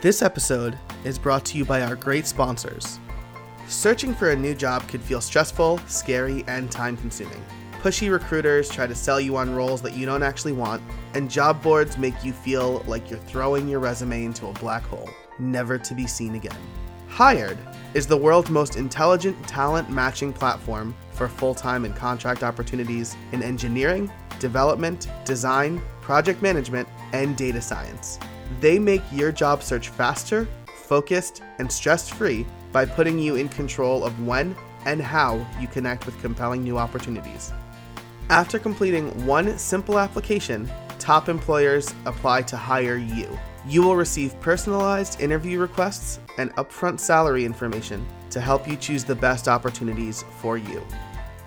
This episode is brought to you by our great sponsors. Searching for a new job could feel stressful, scary, and time consuming. Pushy recruiters try to sell you on roles that you don't actually want, and job boards make you feel like you're throwing your resume into a black hole, never to be seen again. Hired is the world's most intelligent talent matching platform for full time and contract opportunities in engineering, development, design, project management, and data science. They make your job search faster, focused, and stress free by putting you in control of when and how you connect with compelling new opportunities. After completing one simple application, top employers apply to hire you. You will receive personalized interview requests and upfront salary information to help you choose the best opportunities for you.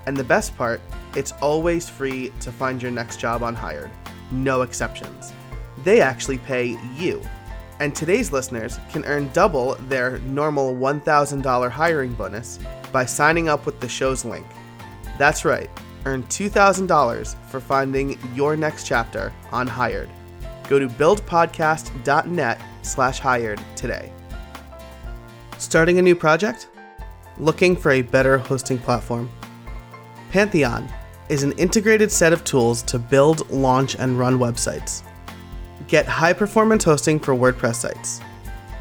And the best part, it's always free to find your next job on Hired. No exceptions. They actually pay you. And today's listeners can earn double their normal $1,000 hiring bonus by signing up with the show's link. That's right, earn $2,000 for finding your next chapter on Hired. Go to buildpodcast.net slash hired today. Starting a new project? Looking for a better hosting platform? Pantheon is an integrated set of tools to build, launch, and run websites. Get high performance hosting for WordPress sites,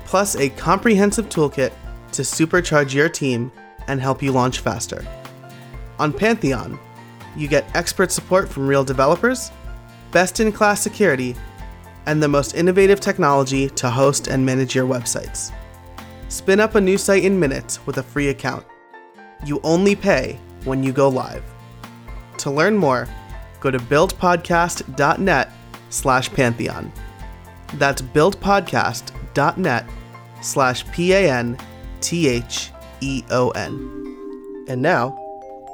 plus a comprehensive toolkit to supercharge your team and help you launch faster. On Pantheon, you get expert support from real developers, best in class security, and the most innovative technology to host and manage your websites. Spin up a new site in minutes with a free account. You only pay when you go live. To learn more, go to buildpodcast.net slash pantheon. That's buildpodcast.net slash P-A-N-T-H-E-O-N. And now,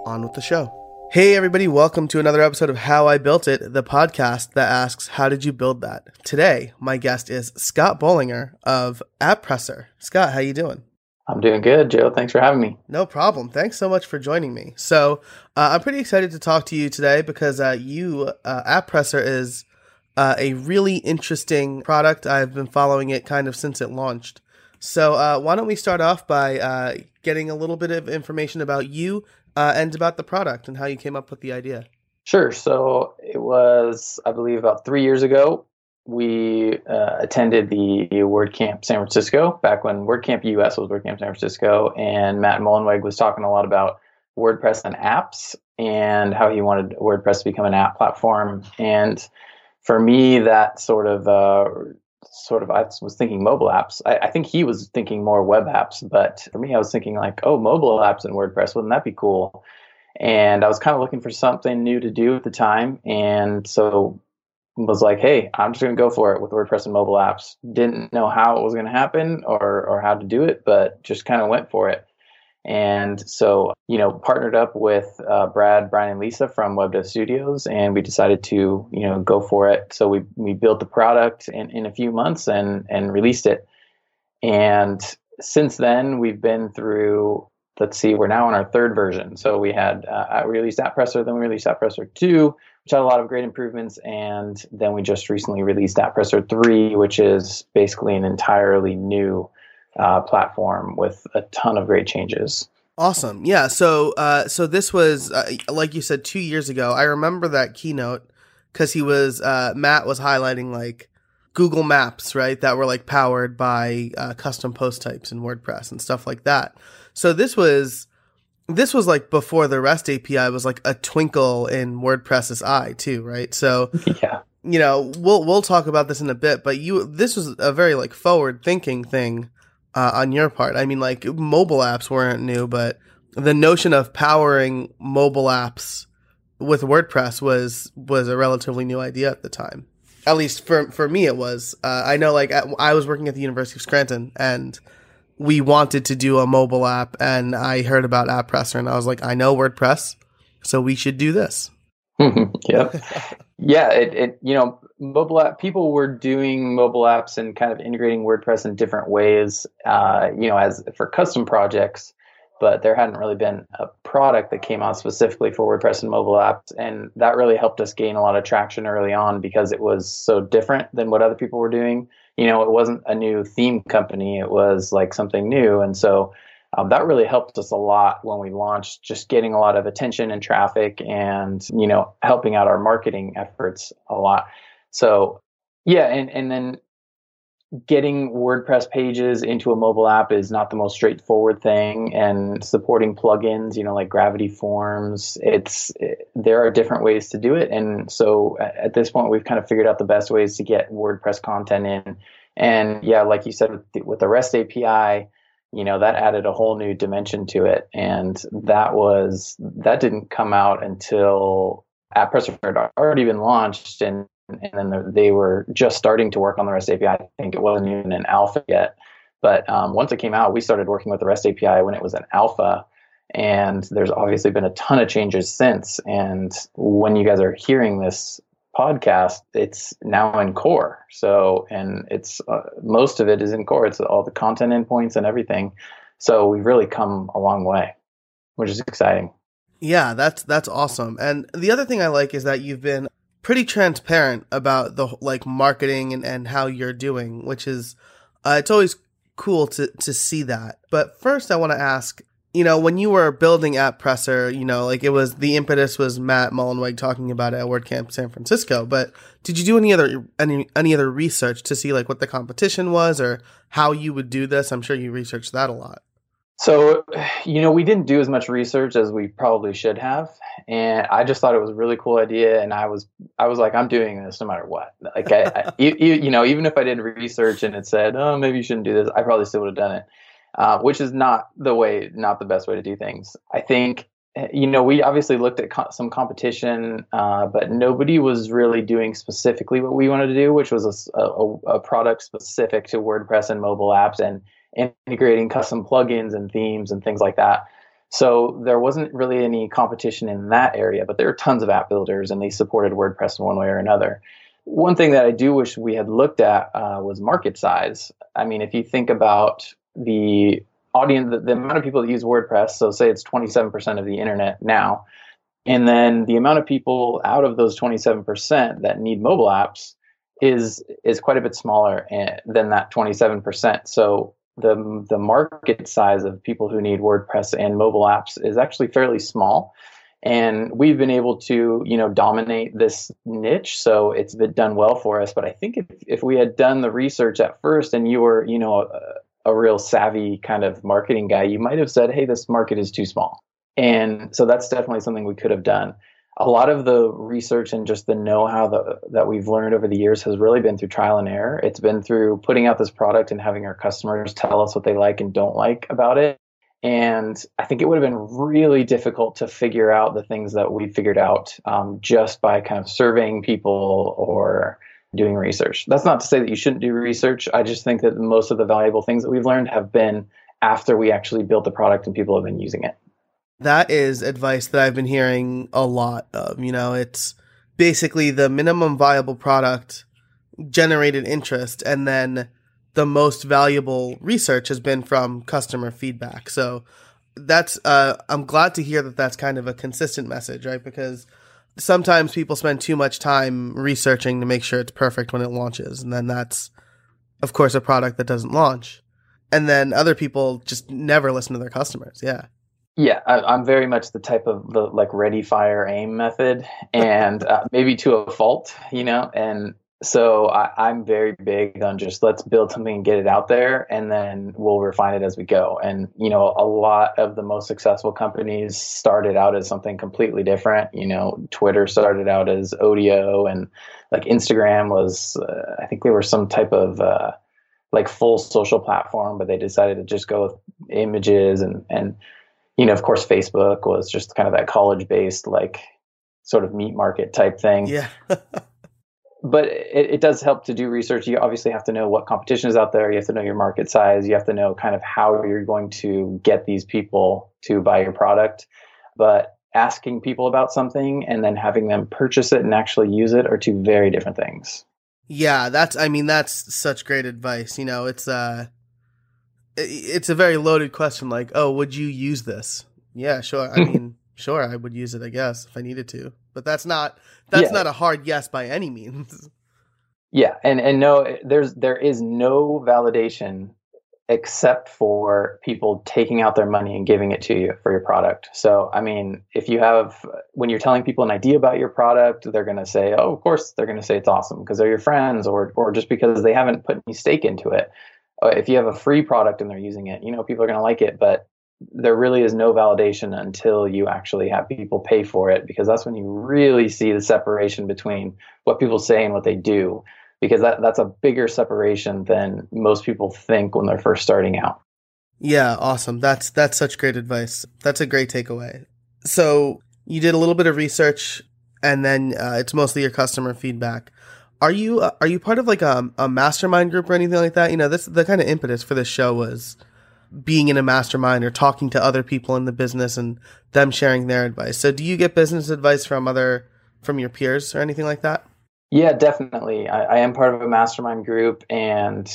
on with the show. Hey, everybody, welcome to another episode of How I Built It, the podcast that asks, How did you build that? Today, my guest is Scott Bolinger of AppPresser. Scott, how you doing? I'm doing good, Joe. Thanks for having me. No problem. Thanks so much for joining me. So, uh, I'm pretty excited to talk to you today because uh, you, uh, AppPresser, is uh, a really interesting product. I've been following it kind of since it launched. So, uh, why don't we start off by uh, getting a little bit of information about you uh, and about the product and how you came up with the idea. Sure. So it was, I believe, about three years ago. We uh, attended the WordCamp San Francisco back when WordCamp US was WordCamp San Francisco, and Matt Mullenweg was talking a lot about WordPress and apps and how he wanted WordPress to become an app platform. And for me, that sort of uh, sort of I was thinking mobile apps. I, I, think he was thinking more web apps, but for me, I was thinking like, oh, mobile apps in WordPress, wouldn't that be cool? And I was kind of looking for something new to do at the time, and so was like, hey, I'm just going to go for it with WordPress and mobile apps. Didn't know how it was going to happen or or how to do it, but just kind of went for it. And so, you know, partnered up with uh, Brad, Brian, and Lisa from Web Dev Studios, and we decided to, you know, go for it. So we we built the product in, in a few months and and released it. And since then, we've been through. Let's see, we're now on our third version. So we had uh, we released AppPresser, then we released AppPresser two, which had a lot of great improvements, and then we just recently released AppPresser three, which is basically an entirely new uh, platform with a ton of great changes. Awesome. Yeah. So, uh, so this was, uh, like you said, two years ago. I remember that keynote because he was, uh, Matt was highlighting like Google Maps, right? That were like powered by uh, custom post types in WordPress and stuff like that. So this was, this was like before the REST API was like a twinkle in WordPress's eye too, right? So, yeah. You know, we'll we'll talk about this in a bit, but you this was a very like forward thinking thing uh, on your part. I mean, like mobile apps weren't new, but the notion of powering mobile apps with WordPress was was a relatively new idea at the time. At least for for me, it was. Uh, I know, like at, I was working at the University of Scranton, and we wanted to do a mobile app, and I heard about AppPresser, and I was like, I know WordPress, so we should do this. yep. yeah. It, it, you know, mobile app people were doing mobile apps and kind of integrating WordPress in different ways, uh, you know, as for custom projects, but there hadn't really been a product that came out specifically for WordPress and mobile apps. And that really helped us gain a lot of traction early on because it was so different than what other people were doing. you know, it wasn't a new theme company. It was like something new. And so um, that really helped us a lot when we launched, just getting a lot of attention and traffic and, you know, helping out our marketing efforts a lot. So yeah, and, and then getting WordPress pages into a mobile app is not the most straightforward thing and supporting plugins, you know, like Gravity Forms, it's it, there are different ways to do it and so at this point we've kind of figured out the best ways to get WordPress content in. And yeah, like you said with the, with the REST API, you know, that added a whole new dimension to it and that was that didn't come out until AppPresser had already been launched and and then they were just starting to work on the REST API. I think it wasn't even an alpha yet. But um, once it came out, we started working with the REST API when it was an alpha. And there's obviously been a ton of changes since. And when you guys are hearing this podcast, it's now in core. So, and it's uh, most of it is in core. It's all the content endpoints and everything. So we've really come a long way, which is exciting. Yeah, that's that's awesome. And the other thing I like is that you've been pretty transparent about the like marketing and, and how you're doing, which is uh, it's always cool to to see that. But first, I want to ask, you know, when you were building AppPresser, you know, like it was the impetus was Matt Mullenweg talking about it at WordCamp San Francisco. But did you do any other any any other research to see like what the competition was or how you would do this? I'm sure you researched that a lot. So, you know, we didn't do as much research as we probably should have, and I just thought it was a really cool idea, and I was, I was like, I'm doing this no matter what. Like, I, I you, you, know, even if I did research and it said, oh, maybe you shouldn't do this, I probably still would have done it, uh, which is not the way, not the best way to do things. I think, you know, we obviously looked at co- some competition, uh, but nobody was really doing specifically what we wanted to do, which was a, a, a product specific to WordPress and mobile apps, and integrating custom plugins and themes and things like that. So there wasn't really any competition in that area, but there are tons of app builders and they supported WordPress one way or another. One thing that I do wish we had looked at uh, was market size. I mean, if you think about the audience, the, the amount of people that use WordPress, so say it's 27% of the internet now, and then the amount of people out of those 27% that need mobile apps is is quite a bit smaller eh, than that 27%. So the the market size of people who need WordPress and mobile apps is actually fairly small and we've been able to you know dominate this niche so it's been done well for us but i think if, if we had done the research at first and you were you know a, real savvy kind of marketing guy you might have said hey this market is too small and so that's definitely something we could have done a lot of the research and just the know-how that, that we've learned over the years has really been through trial and error. It's been through putting out this product and having our customers tell us what they like and don't like about it. And I think it would have been really difficult to figure out the things that we figured out um, just by kind of surveying people or doing research. That's not to say that you shouldn't do research. I just think that most of the valuable things that we've learned have been after we actually built the product and people have been using it that is advice that I've been hearing a lot of. You know, it's basically the minimum viable product generated interest, and then the most valuable research has been from customer feedback. So that's uh, I'm glad to hear that that's kind of a consistent message, right? Because sometimes people spend too much time researching to make sure it's perfect when it launches, and then that's of course a product that doesn't launch. And then other people just never listen to their customers. Yeah. Yeah, I, am very much the type of the like ready, fire, aim method, and uh, maybe to a fault, you know. And so I, am very big on just let's build something and get it out there, and then we'll refine it as we go. And you know, a lot of the most successful companies started out as something completely different. You know, Twitter started out as audio, and like Instagram was, uh, I think they were some type of uh, like full social platform, but they decided to just go with images and and you know, of course, Facebook was just kind of that college based, like sort of meat market type thing. Yeah. but it, it, does help to do research. You obviously have to know what competition is out there. You have to know your market size. You have to know kind of how you're going to get these people to buy your product. But asking people about something and then having them purchase it and actually use it are two very different things. Yeah, that's I mean that's such great advice. You know, it's uh it's a very loaded question. Like, oh, would you use this? Yeah, sure. I mean, sure, I would use it. I guess if I needed to, but that's not that's yeah. not a hard yes by any means. Yeah, and and no, there's there is no validation except for people taking out their money and giving it to you for your product. So, I mean, if you have, when you're telling people an idea about your product, they're going to say, oh, of course, they're going to say it's awesome because they're your friends or, or just because they haven't put any stake into it. Uh, if you have a free product and they're using it, you know, people are going to like it, but there really is no validation until you actually have people pay for it because that's when you really see the separation between what people say and what they do because that, that's a bigger separation than most people think when they're first starting out. Yeah, awesome. That's that's such great advice. That's a great takeaway. So you did a little bit of research, and then uh, it's mostly your customer feedback. Are you uh, are you part of like a, a mastermind group or anything like that? You know, this the kind of impetus for this show was being in a mastermind or talking to other people in the business and them sharing their advice. So do you get business advice from other from your peers or anything like that? Yeah, definitely. I, I, am part of a mastermind group, and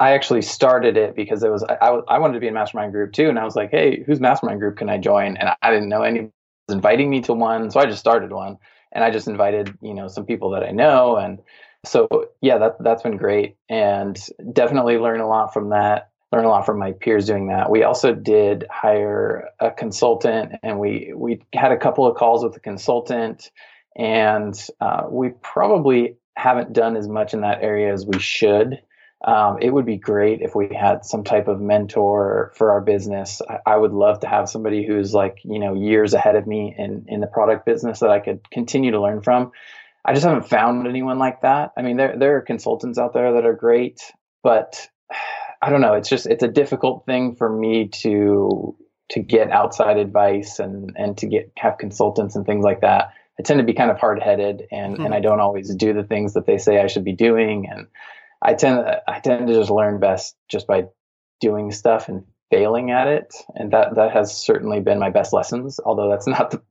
I actually started it because it was I, I, wanted to be in mastermind group too, and I was like, hey, whose mastermind group can I join? And I didn't know anyone was inviting me to one, so I just started one, and I just invited you know some people that I know, and so yeah, that that's been great, and definitely learn a lot from that. Learn a lot from my peers doing that. We also did hire a consultant, and we we had a couple of calls with the consultant and uh, we probably haven't done as much in that area as we should. Um, it would be great if we had some type of mentor for our business. I, I, would love to have somebody who's like you know years ahead of me in in the product business that I could continue to learn from. I just haven't found anyone like that. I mean, there there are consultants out there that are great, but I don't know. It's just it's a difficult thing for me to to get outside advice and and to get have consultants and things like that. I tend to be kind of hard headed and, mm-hmm. and I don't always do the things that they say I should be doing. And I tend, I tend to just learn best just by doing stuff and failing at it. And that, that has certainly been my best lessons, although that's not the,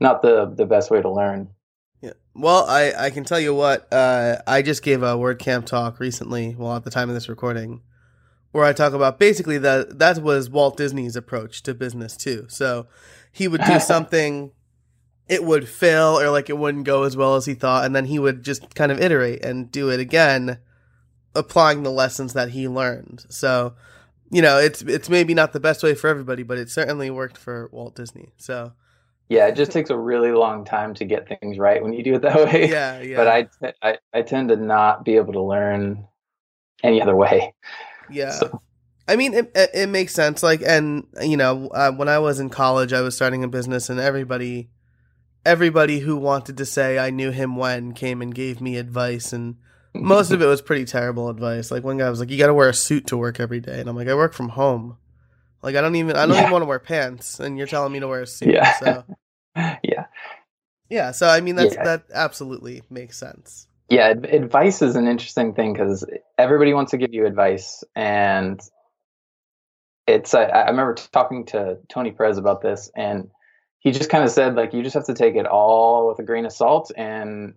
not the, the best way to learn. Yeah. Well, I, I can tell you what, uh, I just gave a WordCamp talk recently, well, at the time of this recording, where I talk about basically that that was Walt Disney's approach to business too. So he would do something it would fail or like it wouldn't go as well as he thought and then he would just kind of iterate and do it again applying the lessons that he learned. So you know it's it's maybe not the best way for everybody but it certainly worked for Walt Disney. So yeah it just takes a really long time to get things right when you do it that way. Yeah yeah. But I I, I tend to not be able to learn any other way yeah so. I mean, it, it makes sense. Like, and you know, uh, when I was in college, I was starting a business, and everybody everybody who wanted to say I knew him when came and gave me advice and most of it was pretty terrible advice. Like one guy was like, "You got to wear a suit to work every day," and I'm like, "I work from home. Like I don't even I don't yeah. even want to wear pants, and you're telling me to wear a suit." Yeah. So. yeah. Yeah. So I mean, that's yeah. that absolutely makes sense. Yeah, advice is an interesting thing because everybody wants to give you advice, and it's. I, I remember talking to Tony Perez about this, and he just kind of said like you just have to take it all with a grain of salt and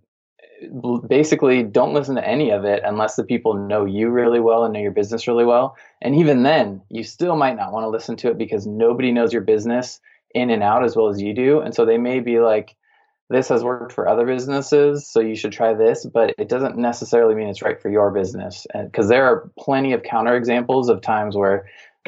uh, basically don't listen to any of it unless the people know you really well and know your business really well and even then you still might not want to listen to it because nobody knows your business in and out as well as you do and so they may be like this has worked for other businesses so you should try this but it doesn't necessarily mean it's right for your business because there are plenty of counterexamples of times where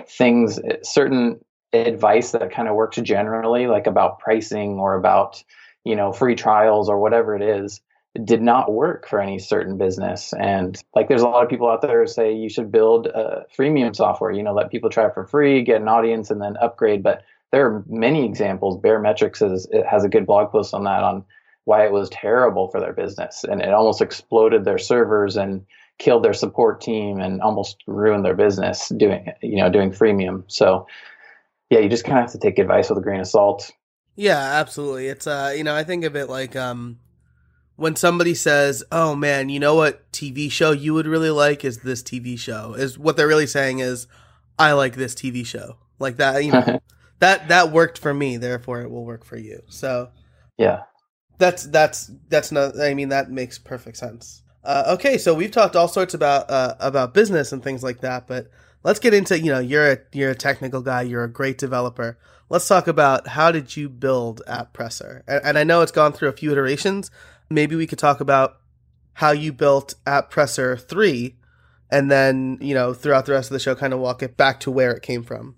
things certain advice that kind of works generally, like about pricing or about, you know, free trials or whatever it is, did not work for any certain business. And like there's a lot of people out there who say you should build a freemium software, you know, let people try it for free, get an audience, and then upgrade. But there are many examples. Baremetrics is, it has a good blog post on that on why it was terrible for their business. And it almost exploded their servers and killed their support team and almost ruined their business doing, you know, doing freemium. So yeah, you just kind of have to take advice with a grain of salt. Yeah, absolutely. It's uh, you know, I think of it like um when somebody says, "Oh man, you know what TV show you would really like is this TV show." Is what they're really saying is, "I like this TV show." Like that, you know. that that worked for me, therefore it will work for you. So, yeah. That's that's that's not I mean that makes perfect sense. Uh, okay, so we've talked all sorts about uh, about business and things like that, but let's get into you know you're a you're a technical guy you're a great developer let's talk about how did you build app presser and, and, i know it's gone through a few iterations maybe we could talk about how you built App Presser 3 and then, you know, throughout the rest of the show kind of walk it back to where it came from.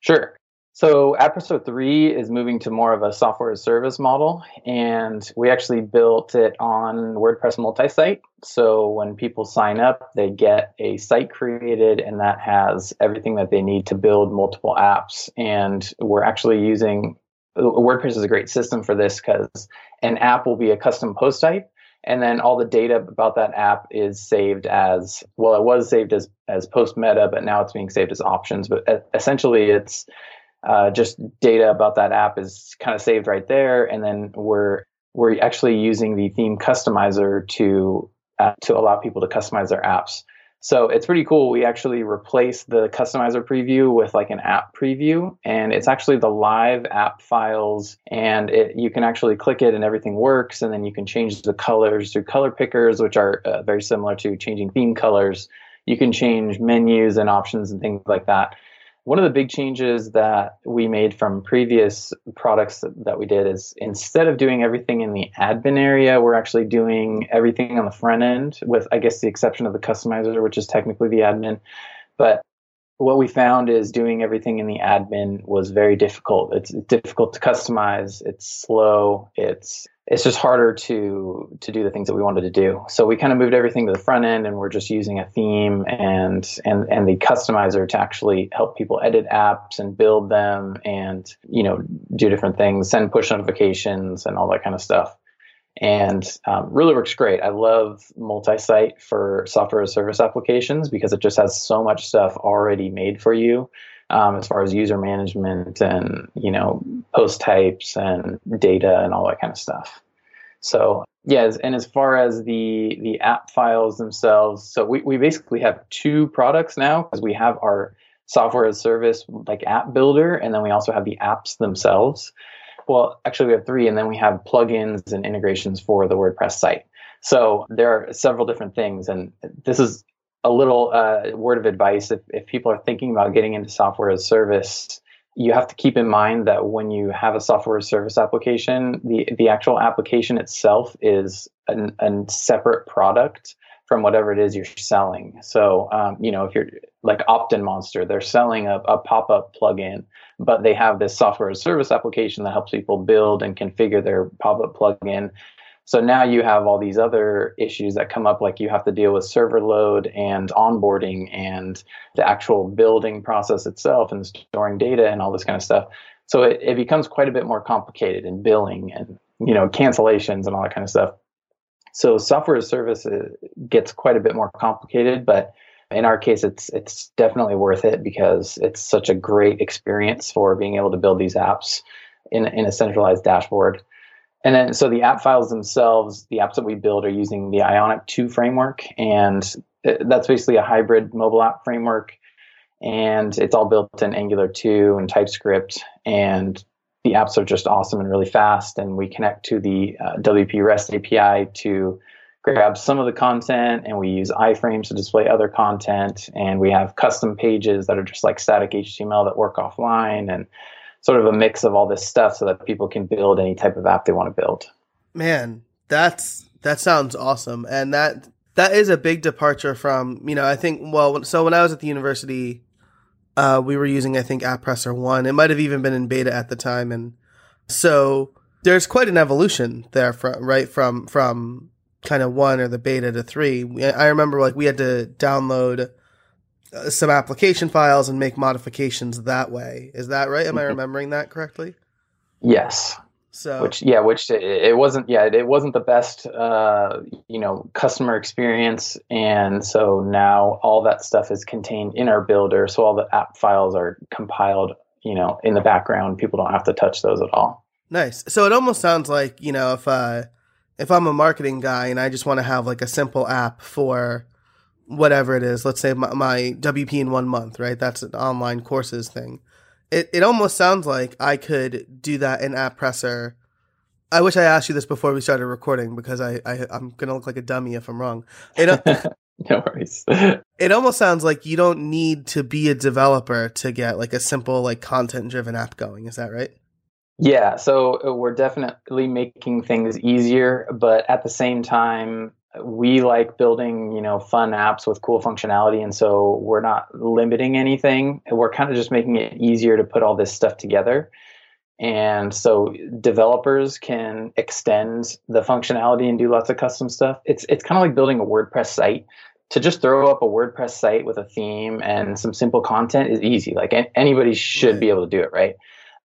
Sure. So AppPresser 3 is moving to more of a software as service model, and we actually built it on WordPress multi-site. So when people sign up, they get a site created, and that has everything that they need to build multiple apps. And we're actually using WordPress is a great system for this because an app will be a custom post type, and then all the data about that app is saved as well. It was saved as as post meta, but now it's being saved as options. But essentially, it's uh, just data about that app is kind of saved right there, and then we're we're actually using the theme customizer to uh, to allow people to customize their apps. So it's pretty cool. We actually replace the customizer preview with like an app preview, and it's actually the live app files, and it, you can actually click it and everything works, and then you can change the colors through color pickers, which are uh, very similar to changing theme colors. You can change menus and options and things like that one of the big changes that we made from previous products that we did is instead of doing everything in the admin area, we're actually doing everything on the front end, with I guess the exception of the customizer, which is technically the admin. But what we found is doing everything in the admin was very difficult. It's difficult to customize. It's slow. It's it's just harder to to do the things that we wanted to do. So we kind of moved everything to the front end, and we're just using a theme and and and the customizer to actually help people edit apps and build them, and you know do different things, send push notifications, and all that kind of stuff and um, really works great. I love multi-site for software as service applications because it just has so much stuff already made for you um, as far as user management and you know post types and data and all that kind of stuff. So yes, and as far as the the app files themselves, so we, we basically have two products now because we have our software as service like app builder and then we also have the apps themselves well, actually, we have three, and then we have plugins and integrations for the WordPress site. So there are several different things, and this is a little uh, word of advice. If, if people are thinking about getting into software as a service, you have to keep in mind that when you have a software as service application, the, the actual application itself is an, a separate product from whatever it is you're selling. So, um, you know, if you're like OptinMonster, they're selling a, a pop up plugin but they have this software as service application that helps people build and configure their pop-up plugin. So now you have all these other issues that come up, like you have to deal with server load and onboarding and the actual building process itself and storing data and all this kind of stuff. So it, it becomes quite a bit more complicated in billing and you know cancellations and all that kind of stuff. So software as service gets quite a bit more complicated, but in our case, it's it's definitely worth it because it's such a great experience for being able to build these apps in in a centralized dashboard. And then, so the app files themselves, the apps that we build are using the Ionic 2 framework, and that's basically a hybrid mobile app framework. And it's all built in Angular 2 and TypeScript. And the apps are just awesome and really fast. And we connect to the uh, WP REST API to grab some of the content and we use iframes to display other content. And we have custom pages that are just like static html that work offline and sort of a mix of all this stuff so that people can build any type of app they want to build. Man that's that sounds awesome. And that that is a big departure from you know i think well so when i was at the university uh, we were using i think AppPresser 1 it might have even been in beta at the time. And so there's quite an evolution there from right from from kind of one or the beta to three. I remember like we had to download uh, some application files and make modifications that way. Is that right? Am I mm-hmm. remembering that correctly? Yes. So which yeah, which it, wasn't yeah, it wasn't the best uh, you know customer experience, and so now all that stuff is contained in our builder, so all the app files are compiled you know in the background. People don't have to touch those at all. Nice. So it almost sounds like you know if uh if I'm a marketing guy and I just want to have like a simple app for whatever it is, let's say my, my, WP in one month, right? That's an online courses thing. It, it almost sounds like I could do that in App Presser. I wish I asked you this before we started recording because I, I I'm gonna look like a dummy if I'm wrong. It, no worries. it almost sounds like you don't need to be a developer to get like a simple like content driven app going. Is that right? Yeah, so uh, we're definitely making things easier, but at the same time, we like building, you know, fun apps with cool functionality, and so we're not limiting anything. We're kind of just making it easier to put all this stuff together. And so developers can extend the functionality and do lots of custom stuff. It's it's kind of like building a WordPress site. To just throw up a WordPress site with a theme and some simple content is easy. Like anybody should be able to do it, right?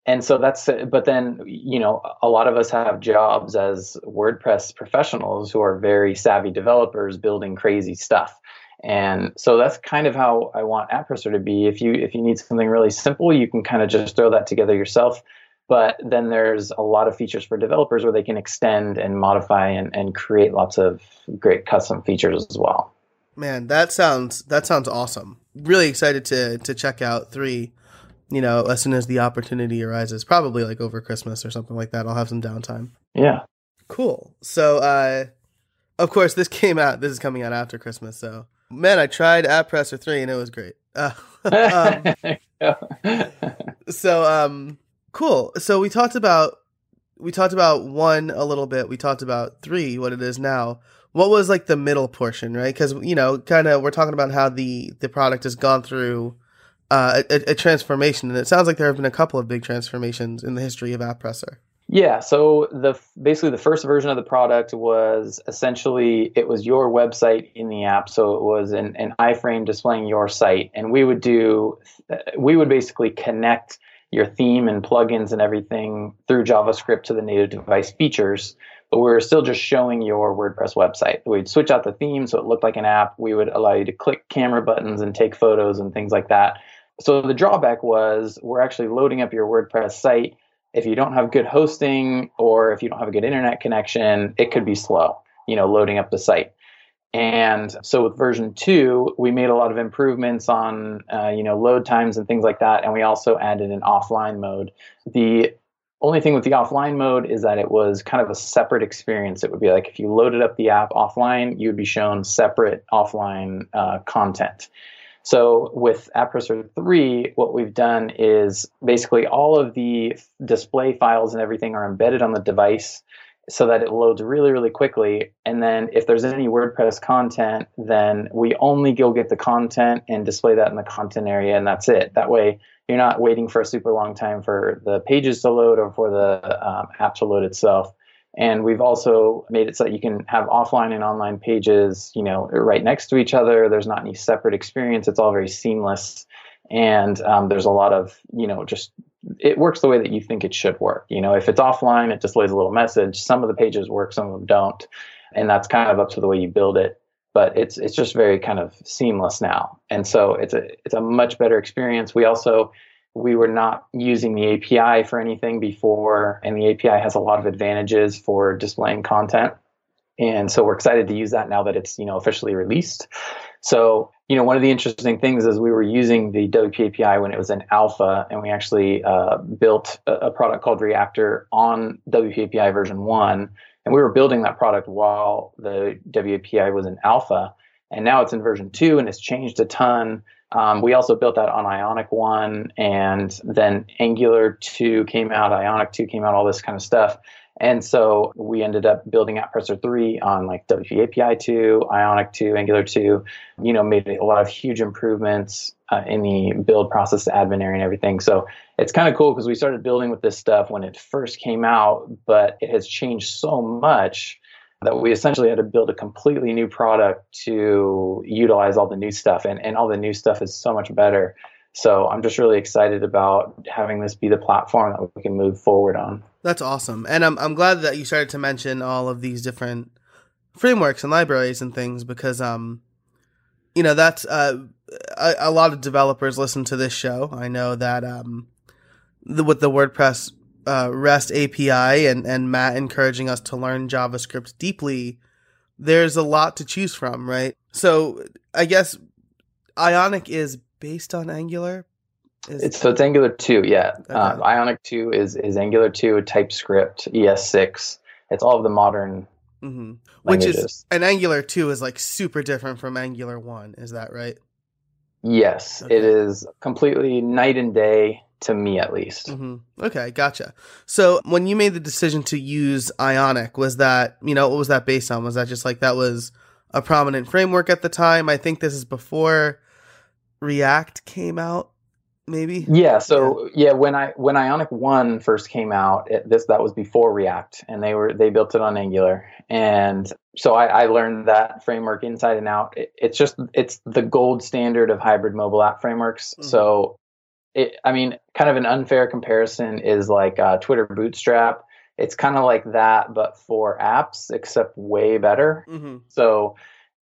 And so that's but then you know a lot of us have jobs as wordpress professionals who are very savvy developers building crazy stuff. And so that's kind of how i want AppPresser to be. If you if you need something really simple you can kind of just throw that together yourself. But then there's a lot of features for developers where they can extend and modify and, and create lots of great custom features as well. Man that sounds that sounds awesome. Really excited to to check out three you know, as soon as the opportunity arises, probably like over Christmas or something like that, I'll have some downtime. Yeah. Cool. So, uh, of course, this came out, this is coming out after Christmas. So, man, I tried AppPresser 3 and it was great. Uh, um, so, um, cool. So, we talked about, we talked about one a little bit. We talked about three, what it is now. What was like the middle portion, right? Because, you know, kind of, we're talking about how the, the product has gone through uh, a, a, transformation, and it sounds like there have been a couple of big transformations in the history of AppPresser. Yeah, so the basically the first version of the product was essentially it was your website in the app, so it was an, an iframe displaying your site, and we would do we would basically connect your theme and plugins and everything through JavaScript to the native device features. But we were still just showing your WordPress website. We'd switch out the theme so it looked like an app. We would allow you to click camera buttons and take photos and things like that so the drawback was we're actually loading up your WordPress site. If you don't have good hosting or if you don't have a good internet connection, it could be slow, you know, loading up the site. And so with version two, we made a lot of improvements on, uh, you know, load times and things like that. And we also added an offline mode. The only thing with the offline mode is that it was kind of a separate experience. It would be like if you loaded up the app offline, you would be shown separate offline uh, content. So with AppPresser 3, what we've done is basically all of the display files and everything are embedded on the device so that it loads really, really quickly. And then if there's any WordPress content, then we only go get the content and display that in the content area, and that's it. That way, you're not waiting for a super long time for the pages to load or for the um, app to load itself. And we've also made it so that you can have offline and online pages, you know, right next to each other. There's not any separate experience. It's all very seamless. And um, there's a lot of, you know, just it works the way that you think it should work. You know, if it's offline, it displays a little message. Some of the pages work, some of them don't. And that's kind of up to the way you build it. But it's it's just very kind of seamless now. And so it's a it's a much better experience. We also we were not using the API for anything before, and the API has a lot of advantages for displaying content. And so we're excited to use that now that it's you know officially released. So you know one of the interesting things is we were using the WP API when it was in alpha, and we actually uh, built a, a, product called Reactor on WP API version one, and we were building that product while the WP API was in alpha, and now it's in version two, and it's changed a ton. Um, we also built that on Ionic 1, and then Angular 2 came out, Ionic 2 came out, all this kind of stuff. And so we ended up building AppPresser 3 on like WP API 2, Ionic 2, Angular 2, you know, made a lot of huge improvements uh, in the build process to admin area and everything. So it's kind of cool because we started building with this stuff when it first came out, but it has changed so much that we essentially had to build a completely new product to utilize all the new stuff and, and all the new stuff is so much better. So i'm just really excited about having this be the platform that we can move forward on. That's awesome. And i'm, I'm glad that you started to mention all of these different frameworks and libraries and things because um you know that's uh, a, a lot of developers listen to this show. I know that um the, with the wordpress uh, REST API and, and Matt encouraging us to learn JavaScript deeply, there's a lot to choose from, right? So I guess Ionic is based on Angular. Is it's so it's Angular two, yeah. Okay. Um, Ionic two is is Angular two, TypeScript, ES six. It's all of the modern. Mm-hmm. Which is and Angular two is like super different from Angular one. Is that right? Yes, okay. it is completely night and day to me at least. Mm-hmm. Okay, gotcha. So when you made the decision to use Ionic, was that you know what was that based on? Was that just like that was a prominent framework at the time? I think this is before React came out, maybe. Yeah. So yeah, yeah when I when Ionic One first came out, it, this that was before React, and they were they built it on Angular, and so I, I learned that framework inside and out. It, it's just it's the gold standard of hybrid mobile app frameworks. Mm-hmm. So it, I mean, kind of an unfair comparison is like uh, Twitter Bootstrap. It's kind of like that, but for apps, except way better. Mm-hmm. So,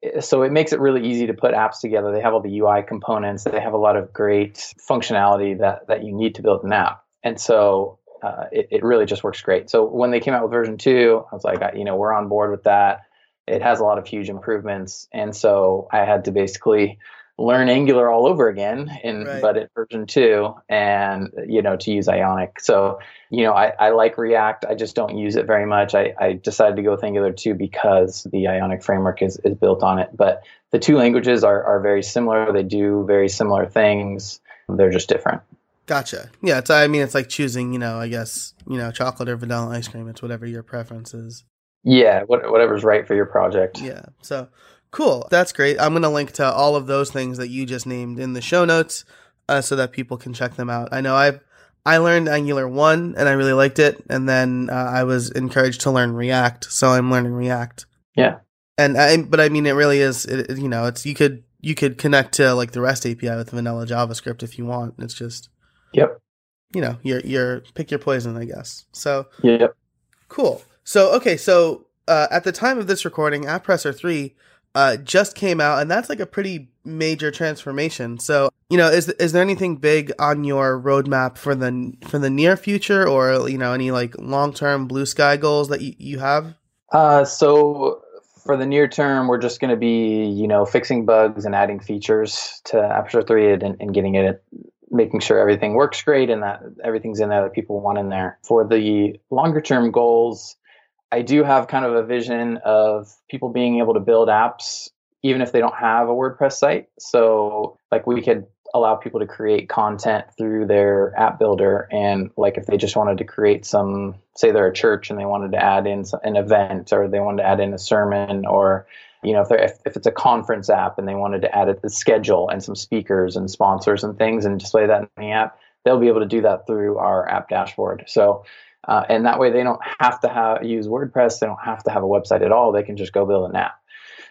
eh, so it makes it really easy to put apps together. They have all the UI components. They have a lot of great functionality that that you need to build an app. And so uh, it, it really just works great. So when they came out with version two, I was like, you know, we're on board with that. It has a lot of huge improvements, and so I had to basically learn Angular all over again in right. but at version two and you know to use Ionic. So, you know, I, I like React. I just don't use it very much. I, I decided to go with Angular 2 because the Ionic framework is, is built on it. But the two languages are, are very similar. They do very similar things. They're just different. Gotcha. Yeah, it's I mean it's like choosing, you know, I guess, you know, chocolate or vanilla ice cream. It's whatever your preference is. Yeah, whatever's right for your project. Yeah. So Cool. That's great. I'm going to link to all of those things that you just named in the show notes uh, so that people can check them out. I know I've I learned Angular 1 and I really liked it and then uh, I was encouraged to learn React, so I'm learning React. Yeah. And I but I mean it really is it, you know, it's you could you could connect to like the REST API with vanilla JavaScript if you want. It's just Yep. You know, you're you're pick your poison, I guess. So Yep. Cool. So okay, so uh, at the time of this recording, AppPresser 3 uh, just came out, and that's like a pretty major transformation. So, you know, is is there anything big on your roadmap for the for the near future, or you know, any like long term blue sky goals that you, you have? Uh, so for the near term, we're just going to be, you know, fixing bugs and adding features to AppPresser 3 and, and getting it, making sure everything works great and that everything's in there that people want in there. For the longer term goals, I do have kind of a vision of people being able to build apps even if they don't have a WordPress site. So, like, we could allow people to create content through their app builder. And, like, if they just wanted to create some, say they're a church and they wanted to add in an event or they wanted to add in a sermon or you know, if, they're, if, if it's a conference app and they wanted to add it the schedule and some speakers and sponsors and things and display that in the app, they'll be able to do that through our app dashboard. So uh, and that way they don't have to have use WordPress. They don't have to have a website at all. They can just go build an app.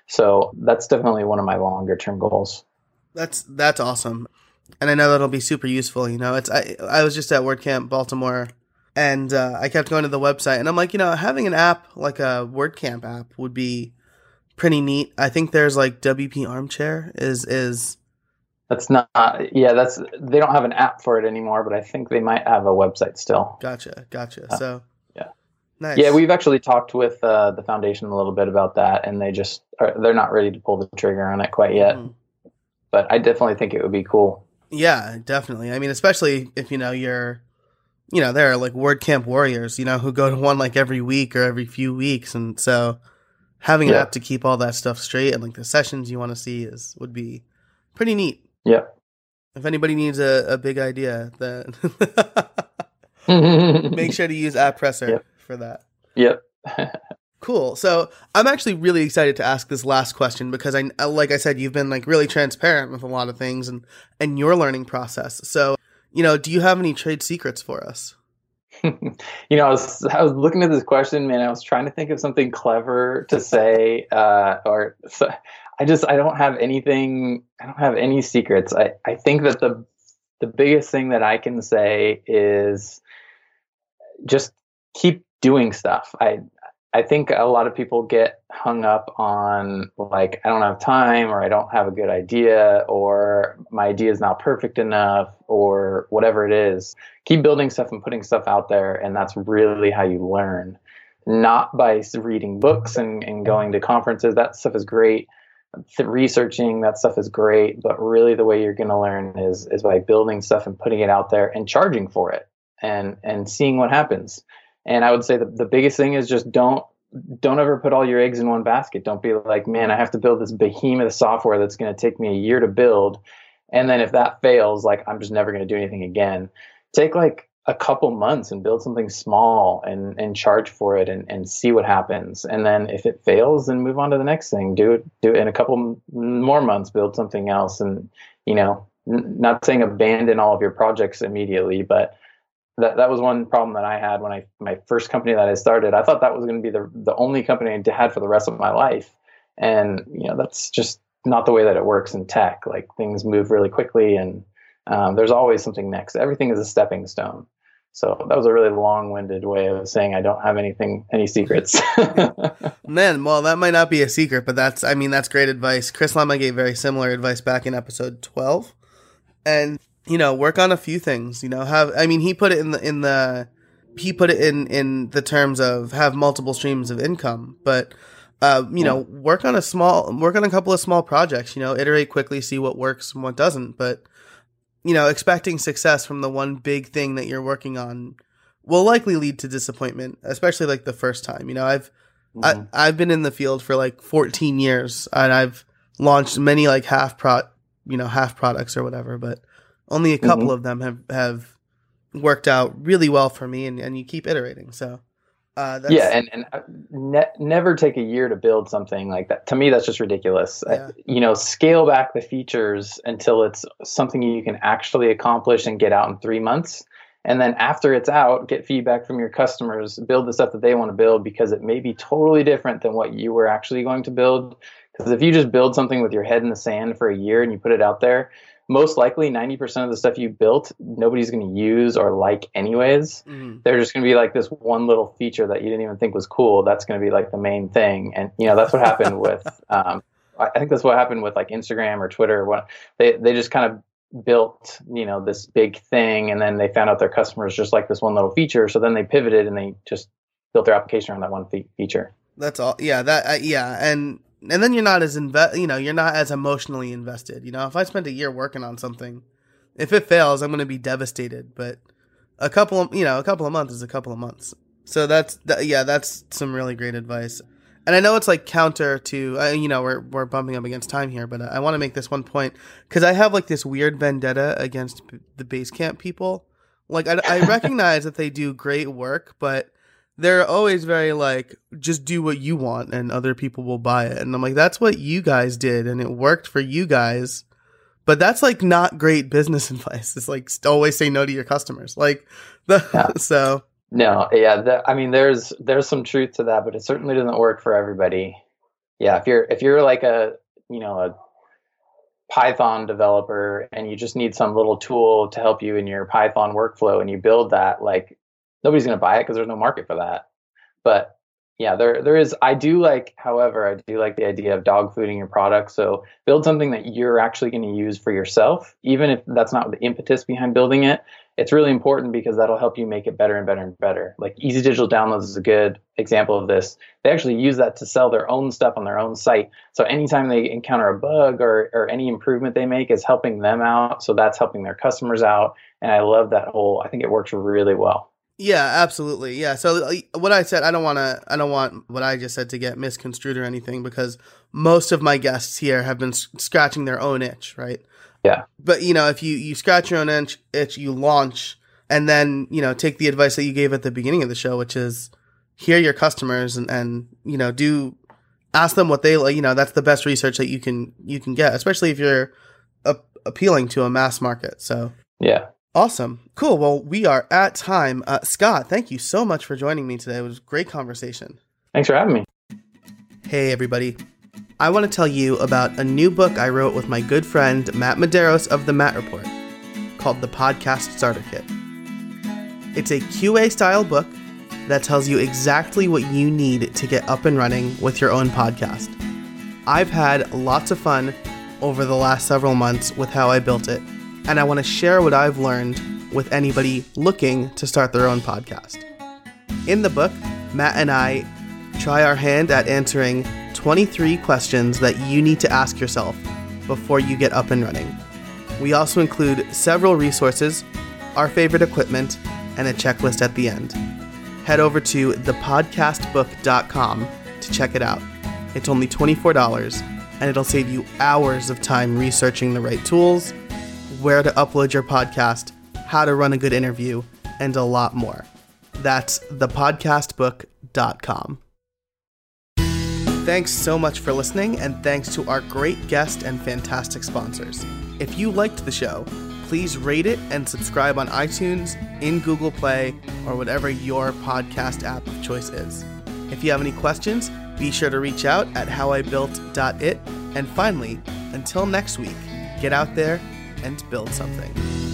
So that's definitely one of my longer term goals. That's that's awesome, and I know that'll be super useful. You know, it's I I was just at WordCamp Baltimore, and uh, I kept going to the website, and I'm like, you know, having an app like a WordCamp app would be pretty neat. I think there's like WP Armchair is is that's not, yeah, that's, they don't have an app for it anymore, but I think they might have a website still. Gotcha. Gotcha. Uh, so, yeah. Nice. Yeah, we've actually talked with uh, the foundation a little bit about that, and they just, are, they're not ready to pull the trigger on it quite yet. Mm. But I definitely think it would be cool. Yeah, definitely. I mean, especially if, you know, you're, you know, there are like WordCamp warriors, you know, who go to one like every week or every few weeks. And so having an app to keep all that stuff straight and like the sessions you want to see is, would be pretty neat. Yeah. If anybody needs a, a big idea, then make sure to use AppPresser yep. for that. Yep. cool. So I'm actually really excited to ask this last question because I, like I said, you've been like really transparent with a lot of things and and your learning process. So, you know, do you have any trade secrets for us? you know, I was I was looking at this question, man. I was trying to think of something clever to say, uh, or I just I don't have anything. I don't have any secrets. I I think that the the biggest thing that I can say is just keep doing stuff. I I think a lot of people get hung up on like I don't have time or I don't have a good idea or my idea is not perfect enough or whatever it is. Keep building stuff and putting stuff out there and that's really how you learn. Not by reading books and, and going to conferences. That stuff is great researching that stuff is great, but really the way you're going to learn is is by building stuff and putting it out there and charging for it and and seeing what happens. And I would say the, the biggest thing is just don't don't ever put all your eggs in one basket. Don't be like, man, I have to build this behemoth software that's going to take me a year to build. And then if that fails, like I'm just never going to do anything again. take like a couple months and build something small and and charge for it and, and see what happens and then if it fails then move on to the next thing do it do it in a couple more months build something else and you know n- not saying abandon all of your projects immediately but that, that was one problem that I had when I my first company that I started. I thought that was going to be the the only company I had for the rest of my life, and you know that's just not the way that it works in tech. Like things move really quickly, and um, there's always something next. Everything is a stepping stone. So that was a really long-winded way of saying I don't have anything, any secrets. Man, well, that might not be a secret, but that's, I mean, that's great advice. Chris Lema gave very similar advice back in episode 12. And, you know, work on a few things, you know, have, I mean, he put it in the, in the, he put it in, in the terms of have multiple streams of income, but, uh, you know, work on a small, work on a couple of small projects, you know, iterate quickly, see what works and what doesn't, but, you know, expecting success from the one big thing that you're working on will likely lead to disappointment, especially like the first time. You know, I've Mm-hmm. I, I've been in the field for like 14 years and I've launched many like half pro, you know, half products or whatever, but only a couple Mhm. of them have, have worked out really well for me and, and you keep iterating. So, uh, that's, yeah, and and uh, ne- never take a year to build something like that. To me, that's just ridiculous. Yeah. you know, scale back the features until it's something you can actually accomplish and get out in three months. And then after it's out, get feedback from your customers, build the stuff that they want to build because it may be totally different than what you were actually going to build. Because if you just build something with your head in the sand for a year and you put it out there, most likely 90% of the stuff you built, nobody's going to use or like anyways Mhm. they're just going to be like this one little feature that you didn't even think was cool. That's going to be like the main thing. And, you know, that's what happened with, um, I think that's what happened with like Instagram or Twitter. When they, they just kind of built, you know, this big thing and then they found out their customers just like this one little feature. So then they pivoted and they just built their application around that one fe- feature. That's all. Yeah, that uh, yeah, and and then you're not as inve- you know, you're not as emotionally invested. You know, if I spent a year working on something, if it fails, I'm going to be devastated, but a couple of, you know, a couple of months is a couple of months. So that's that, yeah, that's some really great advice. And I know it's like counter to, uh, you know, we're we're bumping up against time here, but I want to make this one point cuz I have like this weird vendetta against b- the Basecamp people. Like I, I recognize that they do great work, but they're always very like just do what you want and other people will buy it. And i'm like that's what you guys did and it worked for you guys. But that's like not great business advice. It's like always say no to your customers. Like the Yeah. so. No, yeah, that, I mean, there's there's some truth to that, but it certainly doesn't work for everybody. Yeah, if you're if you're like a you know a Python developer and you just need some little tool to help you in your Python workflow, and you build that, like nobody's going to buy it because there's no market for that. But yeah, there there is. I do like, however, I do like the idea of dog fooding your product. So build something that you're actually going to use for yourself, even if that's not the impetus behind building it it's really important because that'll help you make it better and better and better. Like Easy Digital Downloads is a good example of this. They actually use that to sell their own stuff on their own site. So anytime they encounter a bug or, or any improvement they make is helping them out. So that's helping their customers out. And I love that whole, I think it works really well. Yeah absolutely yeah so uh, what i said i don't want to i don't want what i just said to get misconstrued or anything because most of my guests here have been s- scratching their own itch right Yeah. but you know if you you scratch your own itch, itch you launch and then you know take the advice that you gave at the beginning of the show which is hear your customers and and you know do ask them what they like you know that's the best research that you can you can get especially if you're a- appealing to a mass market so Yeah. Awesome cool well we are at time uh, scott thank you so much for joining me today it was a great conversation Thanks for having me. Hey, everybody. I want to tell you about a new book I wrote with my good friend Matt Medeiros of The Matt Report called The Podcast Starter Kit. It's a QA style book that tells you exactly what you need to get up and running with your own podcast. I've had lots of fun over the last several months with how I built it, and I want to share what I've learned with anybody looking to start their own podcast. In the book, Matt and I try our hand at answering 23 questions that you need to ask yourself before you get up and running. We also include several resources, our favorite equipment, and a checklist at the end. Head over to thepodcastbook.com to check it out. It's only $24 and it'll save you hours of time researching the right tools, where to upload your podcast, how to run a good interview, and a lot more. That's thepodcastbook.com. Thanks so much for listening, and thanks to our great guest and fantastic sponsors. If you liked the show, please rate it and subscribe on iTunes, in Google Play, or whatever your podcast app of choice is. If you have any questions, be sure to reach out at howibuilt.it. And finally, until next week, get out there and build something.